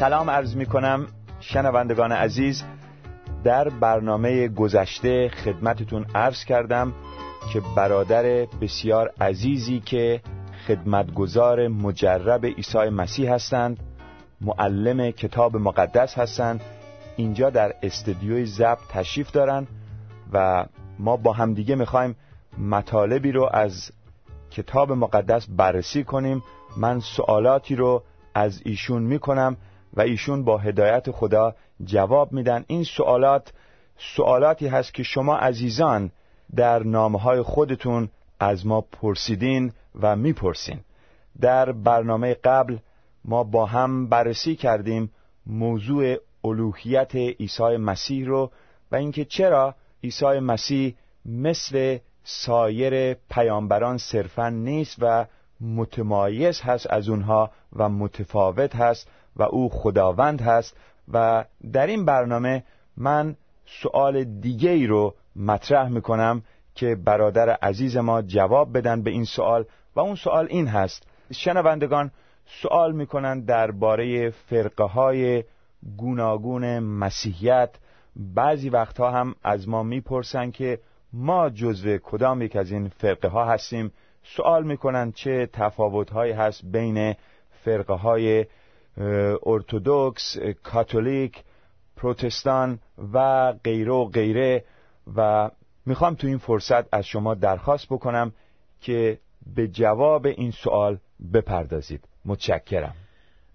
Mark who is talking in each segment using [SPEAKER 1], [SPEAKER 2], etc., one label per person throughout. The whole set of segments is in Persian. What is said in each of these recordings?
[SPEAKER 1] سلام عرض می کنم شنوندگان عزیز. در برنامه گذشته خدمتتون عرض کردم که برادر بسیار عزیزی که خدمتگزار مجرب عیسی مسیح هستند معلم کتاب مقدس هستند اینجا در استدیوی ضبط تشریف دارن و ما با همدیگه می‌خوایم مطالبی رو از کتاب مقدس بررسی کنیم. من سوالاتی رو از ایشون می‌کنم. و ایشون با هدایت خدا جواب میدن. این سوالات سوالاتی هست که شما عزیزان در نامه های خودتون از ما پرسیدین و می‌پرسین. در برنامه قبل ما با هم بررسی کردیم موضوع الوهیت عیسی مسیح رو و اینکه چرا عیسی مسیح مثل سایر پیامبران صرفا نیست و متمایز هست از اونها و متفاوت هست. و او خداوند هست و در این برنامه من سوال دیگه ای رو مطرح می‌کنم که برادر عزیز ما جواب بدن به این سوال و اون سوال این هست. شنوندگان سوال می‌کنن درباره فرقه های گوناگون مسیحیت. بعضی وقتها هم از ما می‌پرسن که ما جزو کدام یک از این فرقه ها هستیم. سوال می‌کنن چه تفاوت هایی هست بین فرقه های ارتودکس کاتولیک پروتستان و غیره و غیره و می‌خوام تو این فرصت از شما درخواست بکنم که به جواب این سوال بپردازید. متشکرم.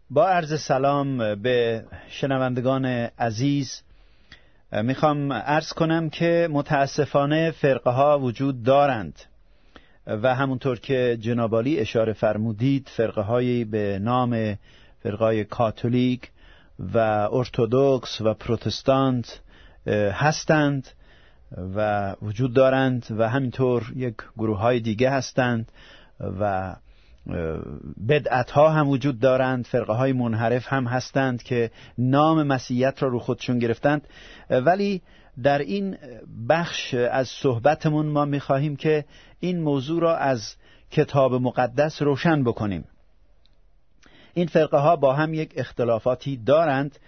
[SPEAKER 2] با عرض سلام به شنوندگان عزیز می‌خوام عرض کنم که متاسفانه فرقه ها وجود دارند و همونطور که جنابالی اشاره فرمودید فرقه هایی به نام فرقای کاتولیک و ارتودکس و پروتستانت هستند و وجود دارند و همینطور یک گروه های دیگه هستند و بدعت ها هم وجود دارند فرقه های منحرف هم هستند که نام مسیحیت را رو خودشون گرفتند. ولی در این بخش از صحبتمون ما می‌خواهیم که این موضوع را از کتاب مقدس روشن بکنیم. این فرقه ها با هم یک اختلافاتی دارند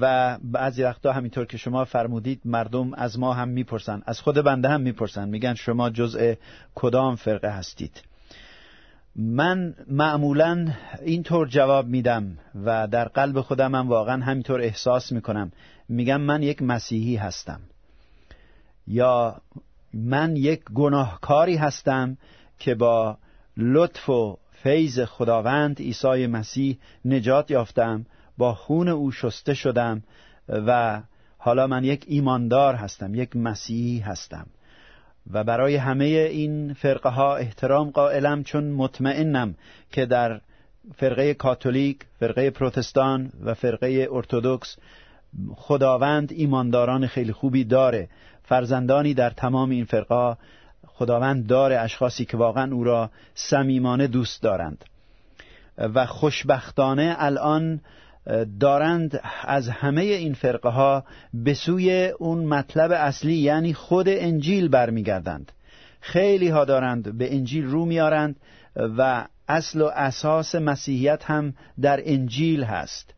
[SPEAKER 2] و بعضی وقتا همینطور که شما فرمودید مردم از ما هم می‌پرسن از خود بنده هم می‌پرسن میگن شما جزء کدام فرقه هستید. من معمولا اینطور جواب میدم و در قلب خودم هم واقعا همینطور احساس می‌کنم. میگم من یک مسیحی هستم. یا من یک گناهکاری هستم که با لطف و فیض خداوند عیسی مسیح نجات یافتم با خون او شسته شدم و حالا من یک ایماندار هستم یک مسیحی هستم. و برای همه این فرقه ها احترام قائلم چون مطمئنم که در فرقه کاتولیک، فرقه پروتستان و فرقه ارتودکس خداوند ایمانداران خیلی خوبی داره. فرزندانی در تمام این فرقه خداوند داره اشخاصی که واقعا او را صمیمانه دوست دارند. و خوشبختانه الان دارند از همه این فرقه ها به سوی اون مطلب اصلی یعنی خود انجیل برمیگردند. خیلی ها دارند به انجیل رو میارند و اصل و اساس مسیحیت هم در انجیل هست.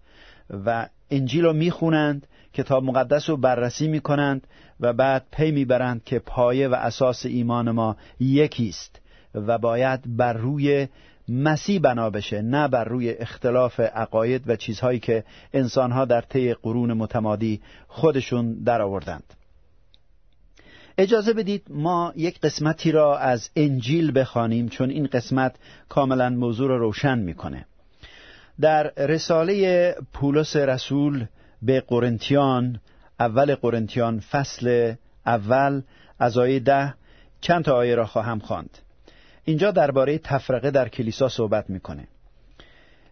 [SPEAKER 2] و انجیل رو می‌خونند کتاب مقدس رو بررسی می‌کنند و بعد پی می‌برند که پایه و اساس ایمان ما یکی است و باید بر روی مسیح بنا بشه نه بر روی اختلاف عقاید و چیزهایی که انسانها در طی قرون متمادی خودشون در آوردند اجازه بدید ما یک قسمتی را از انجیل بخوانیم چون این قسمت کاملا موضوع را روشن می‌کنه. در رساله پولس رسول به قرنتیان اول قرنتیان فصل اول از آیه ده چند تا آیه را خواهم خواند. اینجا درباره تفرقه در کلیسا صحبت می‌کنه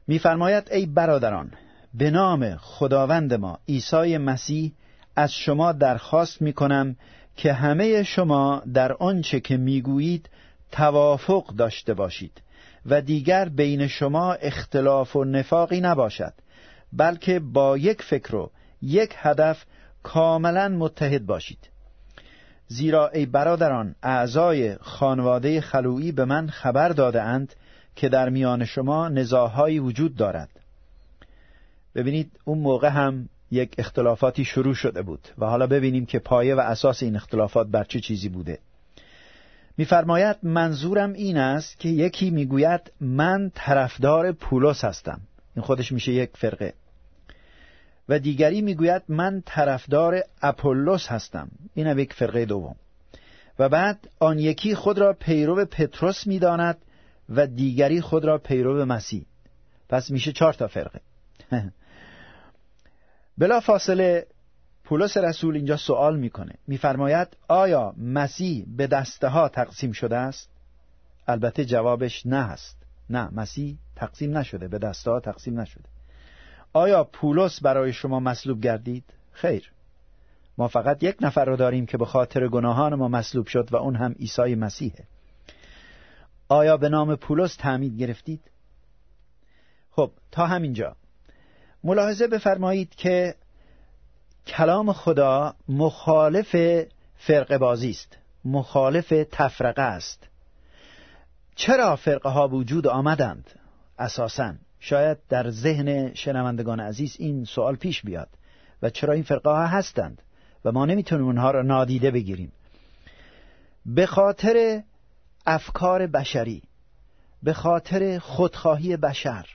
[SPEAKER 2] میفرماید ای برادران به نام خداوند ما عیسی مسیح از شما درخواست می‌کنم که همه شما در آنچه که می‌گویید توافق داشته باشید و دیگر بین شما اختلاف و نفاقی نباشد بلکه با یک فکر و یک هدف کاملا متحد باشید. زیرا ای برادران اعضای خانواده خلویی به من خبر داده اند که در میان شما نزاهایی وجود دارد. ببینید اون موقع هم یک اختلافاتی شروع شده بود و حالا ببینیم که پایه و اساس این اختلافات بر چه چیزی بوده. میفرماید منظورم این است که یکی می‌گوید من طرفدار پولس هستم. این خودش میشه یک فرقه. و دیگری می‌گوید من طرفدار اپولوس هستم. این هم یک فرقه دوم. و بعد آن یکی خود را پیرو پتروس می‌داند و دیگری خود را پیرو مسیح. پس میشه چهار تا فرقه. بلا فاصله پولس رسول اینجا سوال می‌کنه. میفرماید آیا مسیح به دسته ها تقسیم شده است؟ البته جوابش نه هست. نه مسیح تقسیم نشده به دسته ها تقسیم نشده. آیا پولس برای شما مصلوب گردید؟ خیر. ما فقط یک نفر رو داریم که به خاطر گناهان ما مصلوب شد و اون هم عیسی مسیحه. آیا به نام پولس تعمید گرفتید؟ خب تا همینجا. ملاحظه بفرمایید که کلام خدا مخالف فرق بازی است. مخالف تفرقه است. چرا فرقه ها وجود آمدند؟ اساسا شاید در ذهن شنوندگان عزیز این سوال پیش بیاد و چرا این فرقه ها هستند و ما نمی‌تونیم اونها را نادیده بگیریم. به خاطر افکار بشری به خاطر خودخواهی بشر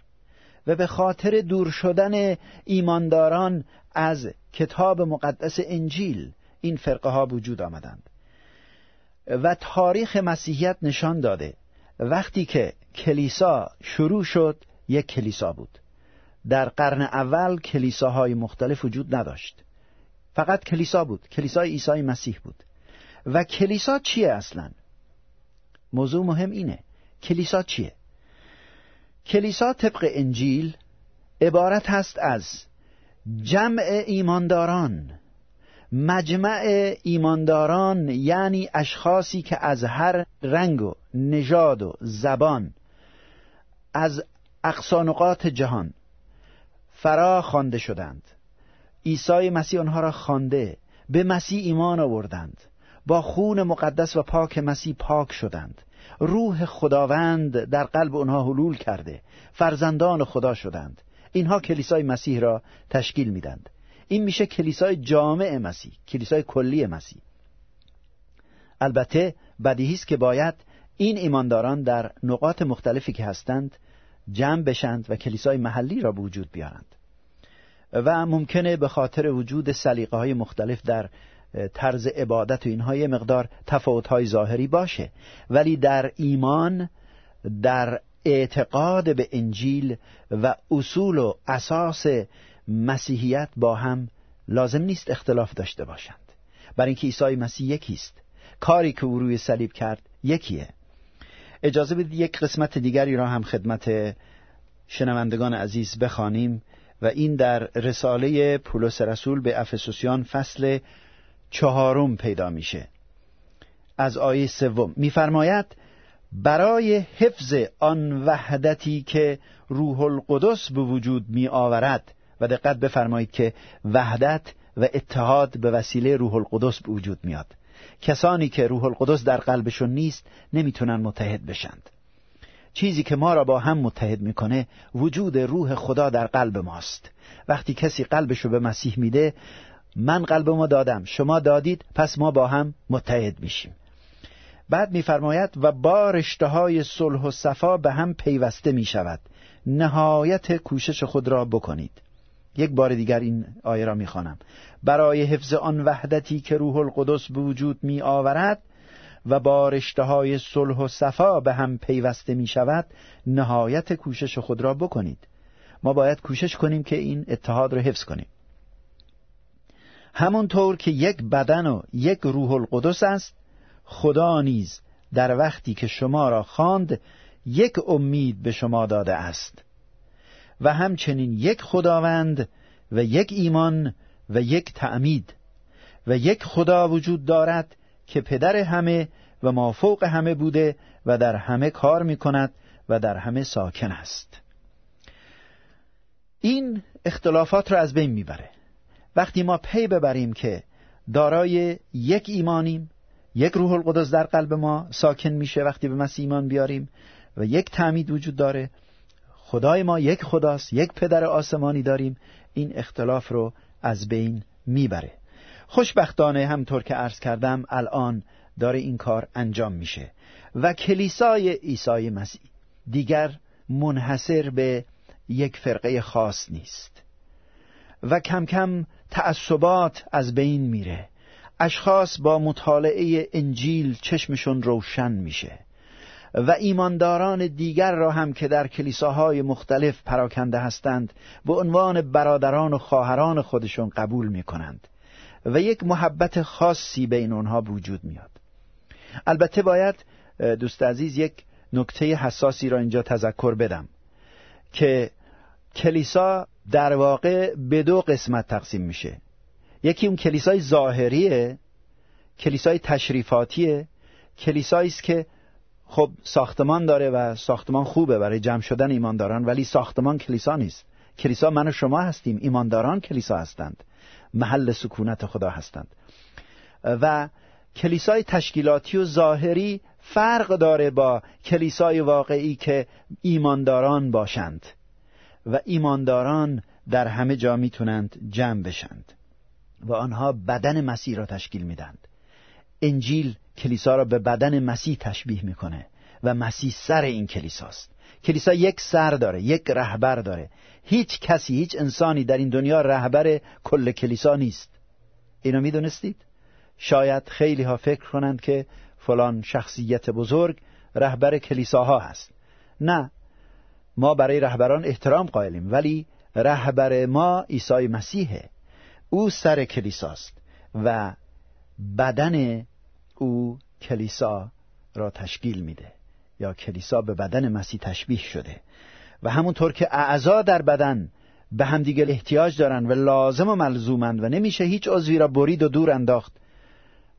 [SPEAKER 2] و به خاطر دور شدن ایمانداران از کتاب مقدس انجیل این فرقه ها وجود آمدند. و تاریخ مسیحیت نشان داده. وقتی که کلیسا شروع شد یک کلیسا بود. در قرن اول کلیساهای مختلف وجود نداشت. فقط کلیسا بود کلیسای عیسی مسیح بود. و کلیسا چیه اصلا؟ موضوع مهم اینه کلیسا چیه؟ کلیسا طبق انجیل عبارت هست از جمع ایمانداران. مجمع ایمانداران یعنی اشخاصی که از هر رنگ و نژاد و زبان از اقصانقات جهان. فرا خوانده شدند. عیسی مسیح آنها را خوانده به مسیح ایمان آوردند. با خون مقدس و پاک مسیح پاک شدند. روح خداوند در قلب آنها حلول کرده. فرزندان خدا شدند. اینها کلیسای مسیح را تشکیل میدند. این میشه کلیسای جامع مسیح کلیسای کلی مسیح. البته بدیهی است که باید این ایمانداران در نقاط مختلفی که هستند جمع بشند و کلیسای محلی را به وجود بیارند. و ممکنه به خاطر وجود سلیقه های مختلف در طرز عبادت و اینها یه مقدار تفاوت های ظاهری باشه. ولی در ایمان در اعتقاد به انجیل و اصول و اساس مسیحیت با هم لازم نیست اختلاف داشته باشند. برای اینکه عیسی مسیح یکیست. کاری که او روی صلیب کرد یکیه. اجازه بدید یک قسمت دیگری را هم خدمت شنوندگان عزیز بخوانیم و این در رساله پولس رسول به افسوسیان فصل چهارم پیدا میشه. از آیه سوم میفرماید برای حفظ آن وحدتی که روح القدس به وجود می آورد و دقت بفرمایید که وحدت و اتحاد به وسیله روح القدس به وجود میاد. کسانی که روح القدس در قلبشون نیست نمی‌تونن متحد بشند. چیزی که ما را با هم متحد می‌کنه وجود روح خدا در قلب ماست. وقتی کسی قلبشو به مسیح میده من قلب ما دادم شما دادید پس ما با هم متحد میشیم. بعد میفرماید و با رشته های صلح و صفا به هم پیوسته می شود نهایت کوشش خود را بکنید. یک بار دیگر این آیه را می‌خوانم. برای حفظ آن وحدتی که روح القدس به وجود می آورد و با رشته های صلح و صفا به هم پیوسته می شود نهایت کوشش خود را بکنید. ما باید کوشش کنیم که این اتحاد را حفظ کنیم. همونطور که یک بدن و یک روح القدس است خدا نیز در وقتی که شما را خواند یک امید به شما داده است. و همچنین یک خداوند و یک ایمان و یک تعمید و یک خدا وجود دارد که پدر همه و مافوق همه بوده و در همه کار می کند و در همه ساکن است. این اختلافات را از بین می‌بره. وقتی ما پی ببریم که دارای یک ایمانیم یک روح القدس در قلب ما ساکن میشه وقتی به مسیح ایمان بیاریم و یک تعمید وجود داره خدای ما یک خداست یک پدر آسمانی داریم. این اختلاف رو از بین می‌بره. خوشبختانه همطور که عرض کردم الان داره این کار انجام میشه. و کلیسای عیسی مسیح دیگر منحصر به یک فرقه خاص نیست. و کم کم تعصبات از بین میره. اشخاص با مطالعه انجیل چشمشون روشن میشه. و ایمانداران دیگر را هم که در کلیساهای مختلف پراکنده هستند به عنوان برادران و خواهران خودشون قبول می‌کنند. و یک محبت خاصی بین آنها وجود میاد. البته باید دوست عزیز یک نکته حساسی را اینجا تذکر بدم که کلیسا در واقع به دو قسمت تقسیم میشه. یکی اون کلیسای ظاهریه کلیسای تشریفاتیه کلیسایی است که خب ساختمان داره و ساختمان خوبه برای جمع شدن ایمانداران. ولی ساختمان کلیسا نیست. کلیسا من و شما هستیم. ایمانداران کلیسا هستند. محل سکونت خدا هستند. و کلیسای تشکیلاتی و ظاهری فرق داره با کلیسای واقعی که ایمانداران باشند. و ایمانداران در همه جا می‌تونند جمع بشند. و آنها بدن مسیح را تشکیل میدند. انجیل کلیسا را به بدن مسیح تشبیه می‌کنه و مسیح سر این کلیساست. کلیسا یک سر داره یک رهبر داره. هیچ کسی هیچ انسانی در این دنیا رهبر کل کلیسا نیست. اینو می‌دونستید؟ شاید خیلی ها فکر کنند که فلان شخصیت بزرگ رهبر کلیساها هست. نه ما برای رهبران احترام قائلیم ولی رهبر ما عیسی مسیحه. او سر کلیساست و بدن او کلیسا را تشکیل میده یا کلیسا به بدن مسیح تشبیه شده و همونطور که اعضا در بدن به همدیگه احتیاج دارن و لازم و ملزومند و نمیشه هیچ عضوی را برید و دور انداخت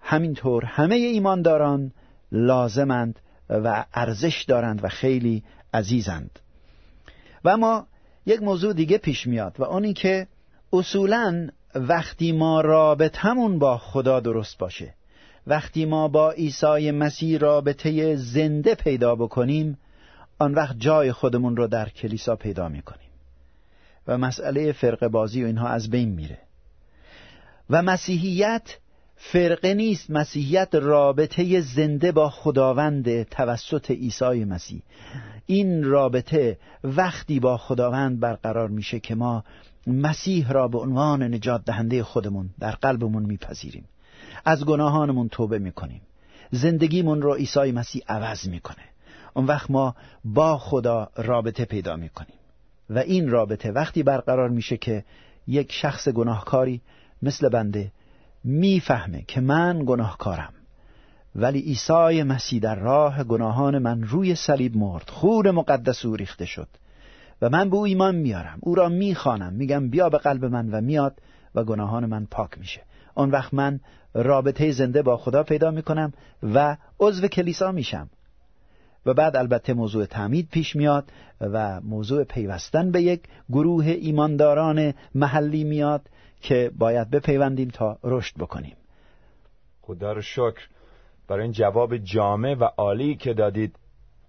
[SPEAKER 2] همینطور همه ایمانداران لازمند و ارزش دارند و خیلی عزیزند. و اما یک موضوع دیگه پیش میاد و اونی که اصولا وقتی ما رابطمون با خدا درست باشه وقتی ما با عیسی مسیح رابطه زنده پیدا بکنیم آن وقت جای خودمون رو در کلیسا پیدا می‌کنیم. و مسئله فرق بازی و اینها از بین میره. و مسیحیت فرقه نیست مسیحیت رابطه زنده با خداوند توسط عیسی مسیح. این رابطه وقتی با خداوند برقرار میشه که ما مسیح را به عنوان نجات دهنده خودمون در قلبمون میپذیریم. از گناهانمون توبه می‌کنیم. زندگیمون رو عیسی مسیح عوض می‌کنه. اون وقت ما با خدا رابطه پیدا می‌کنیم. و این رابطه وقتی برقرار میشه که یک شخص گناهکاری مثل بنده می‌فهمه که من گناهکارم. ولی عیسی مسیح در راه گناهان من روی صلیب مرد خون مقدس او ریخته شد. و من به او ایمان میارم. او را می‌خوانم. میگم بیا به قلب من و میاد و گناهان من پاک میشه. آن وقت من رابطه زنده با خدا پیدا می‌کنم و عضو کلیسا میشم. و بعد البته موضوع تعمید پیش میاد و موضوع پیوستن به یک گروه ایمانداران محلی میاد که باید بپیوندیم تا رشد بکنیم.
[SPEAKER 1] خدا رو شکر. برای این جواب جامع و عالی که دادید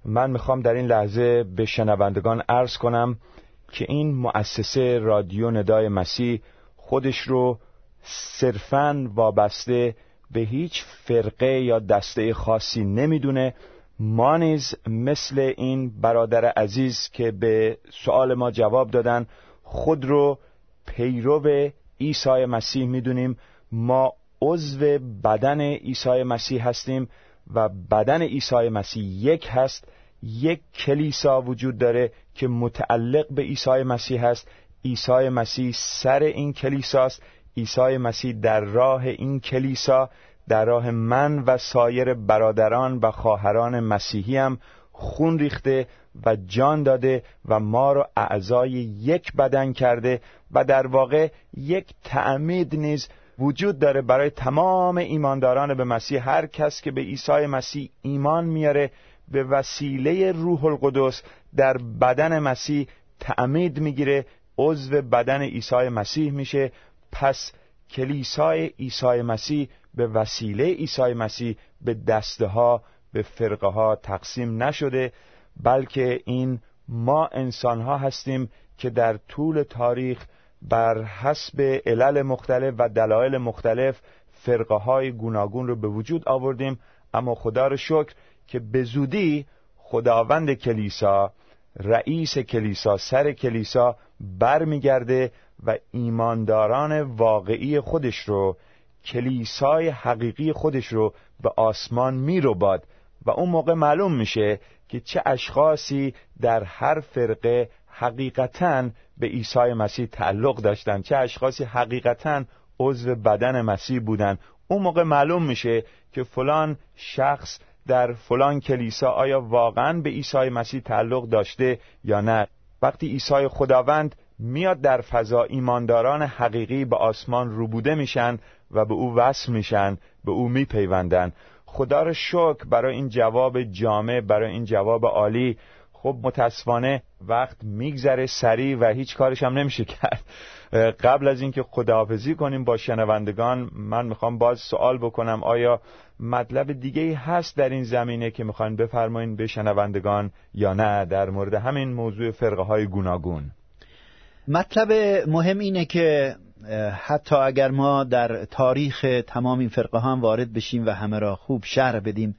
[SPEAKER 1] من می‌خوام در این لحظه به شنوندگان عرض کنم که این مؤسسه رادیو ندای مسیح خودش رو صرفاً وابسته به هیچ فرقه یا دسته خاصی نمی‌دونه. ما نیز مثل این برادر عزیز که به سوال ما جواب دادن خود رو پیرو عیسی مسیح می‌دونیم. ما عضو بدن عیسی مسیح هستیم و بدن عیسی مسیح یک هست. یک کلیسا وجود داره که متعلق به عیسی مسیح هست. عیسی مسیح سر این کلیساست. عیسی مسیح در راه این کلیسا در راه من و سایر برادران و خواهران مسیحی هم خون ریخته و جان داده و ما را اعضای یک بدن کرده و در واقع یک تعمید نیز وجود داره برای تمام ایمانداران به مسیح. هر کس که به عیسی مسیح ایمان میاره به وسیله روح القدس در بدن مسیح تعمید می‌گیره عضو بدن عیسی مسیح میشه پس کلیسای عیسی مسیح به وسیله عیسی مسیح به دسته ها به فرقه ها تقسیم نشده بلکه این ما انسان ها هستیم که در طول تاریخ بر حسب علل مختلف و دلایل مختلف فرقه های گوناگون رو به وجود آوردیم. اما خدا رو شکر که به زودی خداوند کلیسا رئیس کلیسا سر کلیسا برمیگرده و ایمانداران واقعی خودش رو کلیسای حقیقی خودش رو به آسمان میروباد و اون موقع معلوم میشه که چه اشخاصی در هر فرقه حقیقتا به عیسی مسیح تعلق داشتن چه اشخاصی حقیقتا عضو بدن مسیح بودن. اون موقع معلوم میشه که فلان شخص در فلان کلیسا آیا واقعا به عیسی مسیح تعلق داشته یا نه. وقتی عیسی خداوند میاد در فضا ایمانداران حقیقی به آسمان روبوده میشن و به او وصل میشن به او میپیوندن. خدا را شکر برای این جواب جامع برای این جواب عالی. خب متاسفانه وقت میگذره سریع و هیچ کارش هم نمیشه کرد. قبل از اینکه خداحافظی کنیم با شنوندگان من می‌خوام باز سوال بکنم. آیا مطلب دیگه ای هست در این زمینه که می‌خواین بفرمایین به شنوندگان یا نه؟ در مورد همین موضوع فرقه های گوناگون.
[SPEAKER 2] مطلب مهم اینه که حتی اگر ما در تاریخ تمام این فرقه هم وارد بشیم و همه را خوب شرح بدیم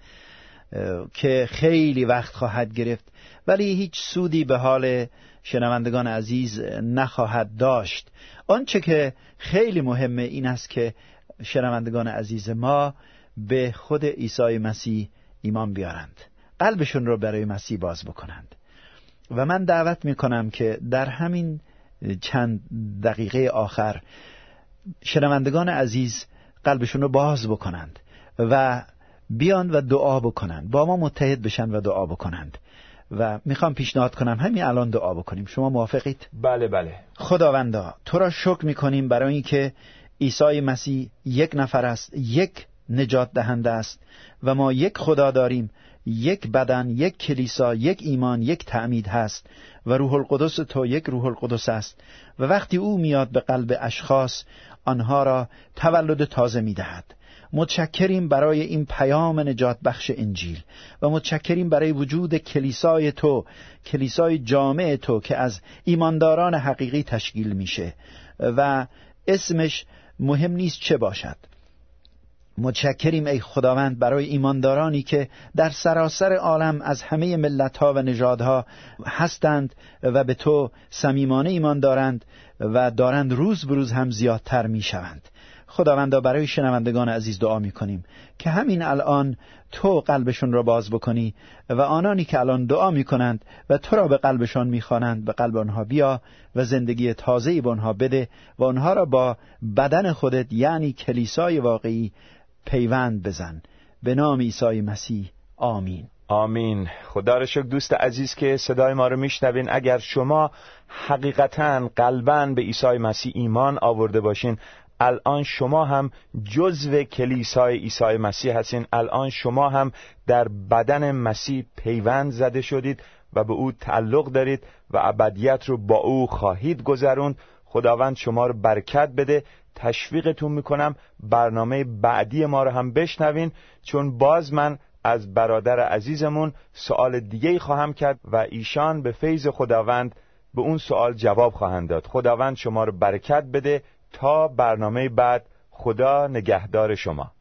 [SPEAKER 2] که خیلی وقت خواهد گرفت ولی هیچ سودی به حال شنوندگان عزیز نخواهد داشت. آنچه که خیلی مهمه این است که شنوندگان عزیز ما به خود عیسی مسیح ایمان بیارند. قلبشون رو برای مسیح باز بکنند. و من دعوت می کنم که در همین چند دقیقه آخر. شنوندگان عزیز قلبشون رو باز بکنند و بیان و دعا بکنند. با ما متحد بشن و دعا بکنند. و می‌خوام پیشنهاد کنم همین الان دعا بکنیم. شما موافقید؟
[SPEAKER 1] بله بله.
[SPEAKER 2] خداوندا تو را شکر می‌کنیم برای اینکه عیسی مسیح یک نفر است یک نجات دهنده است و ما یک خدا داریم یک بدن یک کلیسا یک ایمان یک تعمید هست و روح القدس تو یک روح القدس است و وقتی او میاد به قلب اشخاص آنها را تولد تازه می‌دهد. متشکریم برای این پیام نجات بخش انجیل و متشکریم برای وجود کلیسای تو کلیسای جامع تو که از ایمانداران حقیقی تشکیل میشه و اسمش مهم نیست چه باشد. متشکریم ای خداوند برای ایماندارانی که در سراسر عالم از همه ملتها و نژادها هستند و به تو صمیمانه ایمان دارند و دارند روز به روز هم زیادتر می شوند خداوندا برای شنوندگان عزیز دعا می کنیم که همین الان تو قلبشون را باز بکنی و آنانی که الان دعا می کنند و تو را به قلبشان می خوانند به قلب آنها بیا و زندگی تازه به آنها بده و آنها را با بدن خودت یعنی کلیسای واقعی پیوند بزن. به نام عیسی مسیح. آمین.
[SPEAKER 1] آمین. خدا را شکر دوست عزیز که صدای ما رو میشنوین. اگر شما حقیقتا قلبا به عیسی مسیح ایمان آورده باشین الان شما هم جزو کلیسای عیسی مسیح هستین. الان شما هم در بدن مسیح پیوند زده شدید و به او تعلق دارید و ابدیت رو با او خواهید گذروند. خداوند شما رو برکت بده. تشویقتون می‌کنم. برنامه بعدی ما رو هم بشنوین چون باز من از برادر عزیزمون سوال دیگه خواهم کرد و ایشان به فیض خداوند به اون سوال جواب خواهند داد. خداوند شما رو برکت بده. تا برنامه بعد خدا نگهدار شما.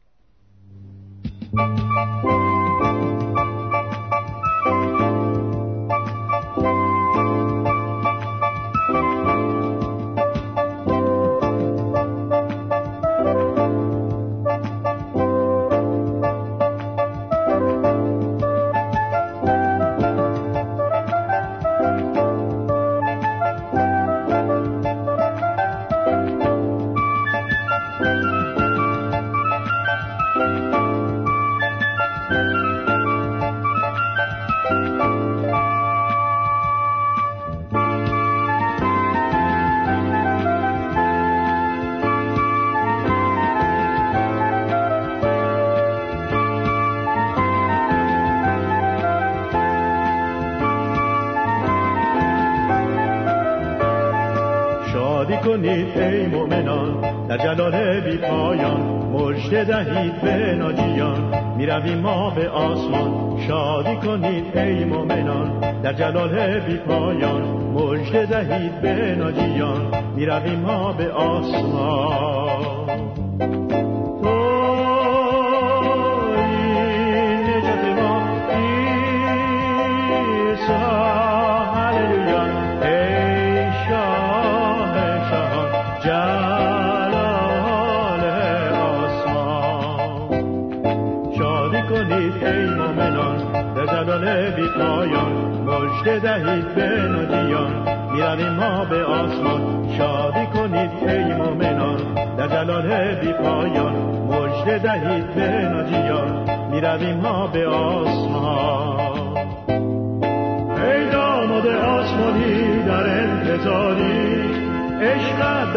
[SPEAKER 3] مجد دهید به ناجیان می ما به آسمان. شادی کنید ای مؤمنان. در جلال بی پایان. مجد دهید به ناجیان می ما به آسمان.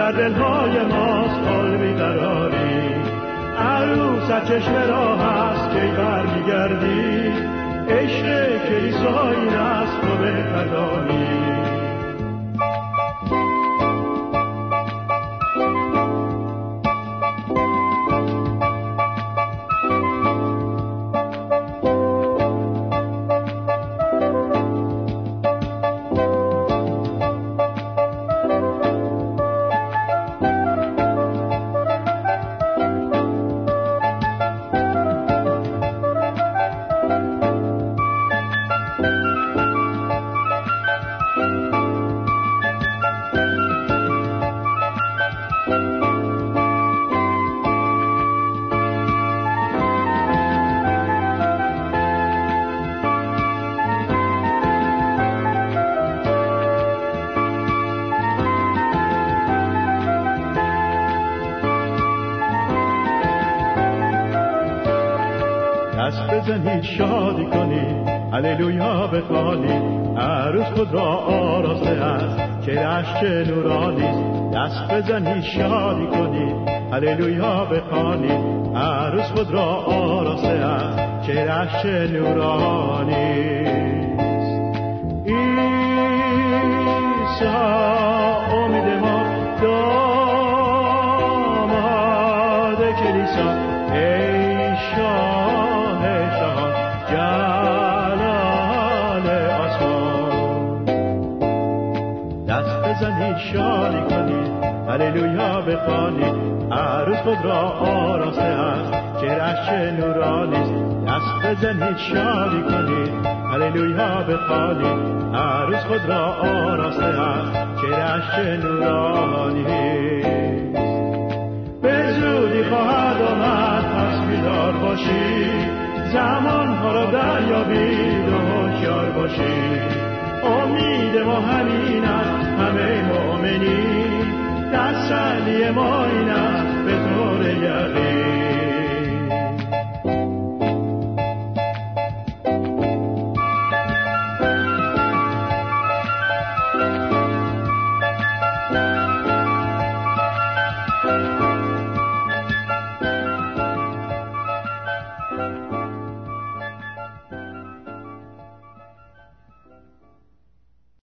[SPEAKER 3] در دلهای ماست قلبی دراری. عروس چشم را هست که برمیگردی؟ عشق کلیسایی است و به بزنید شادی کنید هللویا بخوانید عروس خود را آراسته است. که رشک نورانی دست بزنید شادی کنید هللویا بخوانید عروس خود را آراسته است. که رشک نورانی. بخوانید عروس خود را آراسته است. که نورانی است دست بزنید شادی کنید هللویا بخوانید عروس خود را آراسته است. که رشک نورانی به زودی خواهد آمد. پس بیدار باشید زمان ها را دریابید و هوشیار باشید امید ما همین است. همه مؤمنین. از شلی ما به طور یقین.